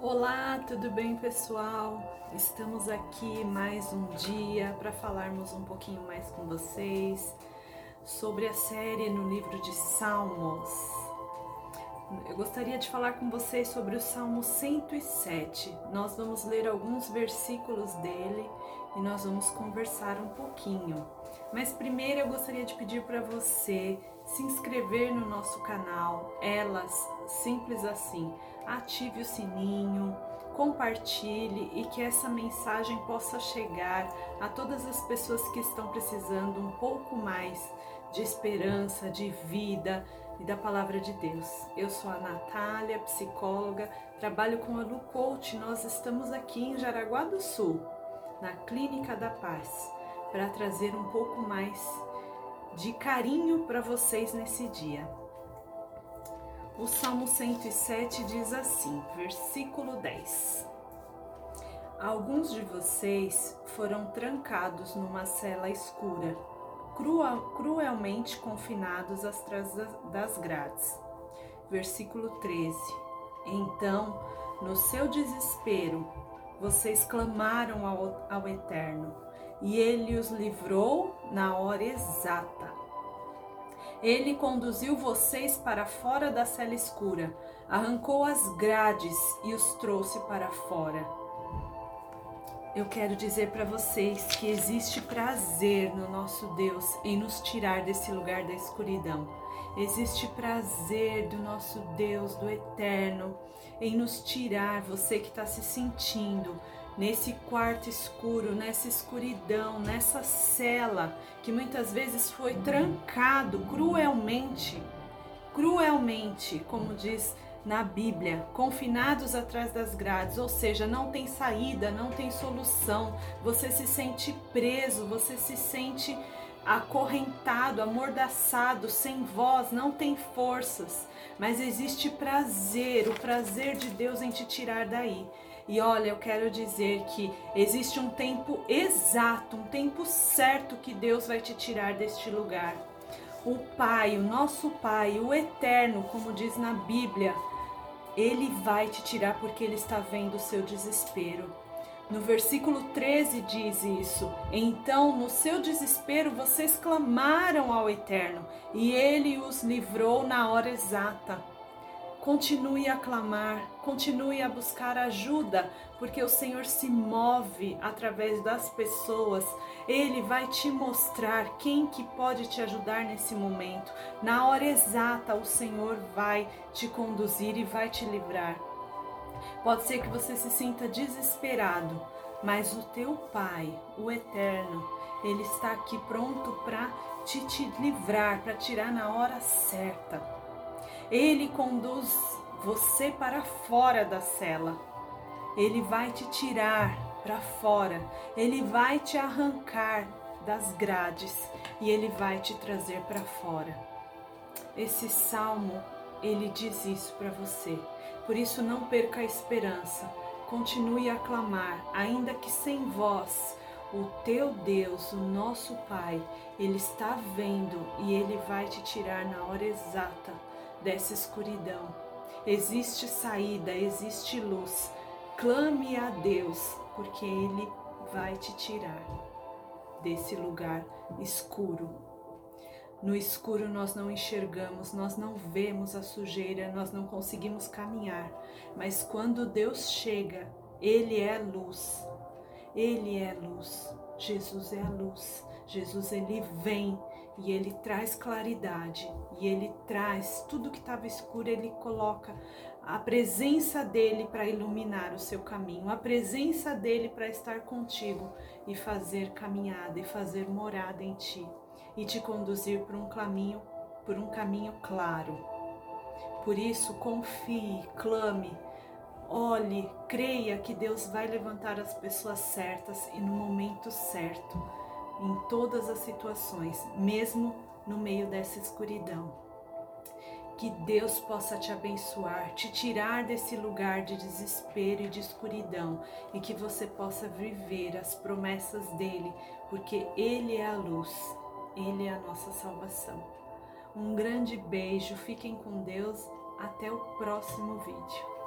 Olá, tudo bem, pessoal? Estamos aqui mais um dia para falarmos um pouquinho mais com vocês sobre a série no livro de Salmos. Eu gostaria de falar com vocês sobre o Salmo 107. Nós vamos ler alguns versículos dele e nós vamos conversar um pouquinho. Mas primeiro eu gostaria de pedir para você se inscrever no nosso canal, Elas, simples assim ative o sininho, compartilhe e que essa mensagem possa chegar a todas as pessoas que estão precisando um pouco mais de esperança, de vida e da palavra de Deus. Eu sou a Natália, psicóloga, trabalho com a Lu Coach. Nós estamos aqui em Jaraguá do Sul, na Clínica da Paz, para trazer um pouco mais de carinho para vocês nesse dia. O Salmo 107 diz assim, versículo 10. Alguns de vocês foram trancados numa cela escura, cruelmente confinados atrás das grades. Versículo 13. Então, no seu desespero, vocês clamaram ao, ao Eterno, e ele os livrou na hora exata ele conduziu vocês para fora da cela escura, arrancou as grades e os trouxe para fora. Eu quero dizer para vocês que existe prazer no nosso Deus em nos tirar desse lugar da escuridão. Existe prazer do nosso Deus, do eterno, em nos tirar, você que está se sentindo nesse quarto escuro, nessa escuridão, nessa cela que muitas vezes foi trancado cruelmente, cruelmente, como diz na Bíblia, confinados atrás das grades, ou seja, não tem saída, não tem solução, você se sente preso, você se sente acorrentado, amordaçado, sem voz, não tem forças, mas existe prazer, o prazer de Deus em te tirar daí. E olha, eu quero dizer que existe um tempo exato, um tempo certo que Deus vai te tirar deste lugar. O Pai, o nosso Pai, o Eterno, como diz na Bíblia, ele vai te tirar porque ele está vendo o seu desespero. No versículo 13 diz isso: Então, no seu desespero, vocês clamaram ao Eterno, e ele os livrou na hora exata. Continue a clamar, continue a buscar ajuda, porque o Senhor se move através das pessoas. Ele vai te mostrar quem que pode te ajudar nesse momento. Na hora exata, o Senhor vai te conduzir e vai te livrar. Pode ser que você se sinta desesperado, mas o teu Pai, o Eterno, ele está aqui pronto para te, te livrar, para tirar na hora certa. Ele conduz você para fora da cela. Ele vai te tirar para fora. Ele vai te arrancar das grades e ele vai te trazer para fora. Esse salmo, ele diz isso para você. Por isso não perca a esperança. Continue a clamar, ainda que sem voz. O teu Deus, o nosso Pai, ele está vendo e ele vai te tirar na hora exata dessa escuridão. Existe saída, existe luz. Clame a Deus, porque Ele vai te tirar desse lugar escuro. No escuro nós não enxergamos, nós não vemos a sujeira, nós não conseguimos caminhar. Mas quando Deus chega, Ele é luz. Ele é luz. Jesus é a luz. Jesus ele vem e ele traz claridade e ele traz tudo que estava escuro, ele coloca a presença dele para iluminar o seu caminho, a presença dele para estar contigo e fazer caminhada e fazer morada em ti e te conduzir por um caminho, por um caminho claro. Por isso, confie, clame, olhe, creia que Deus vai levantar as pessoas certas e no momento certo em todas as situações, mesmo no meio dessa escuridão. Que Deus possa te abençoar, te tirar desse lugar de desespero e de escuridão e que você possa viver as promessas dele, porque Ele é a luz, Ele é a nossa salvação. Um grande beijo, fiquem com Deus, até o próximo vídeo.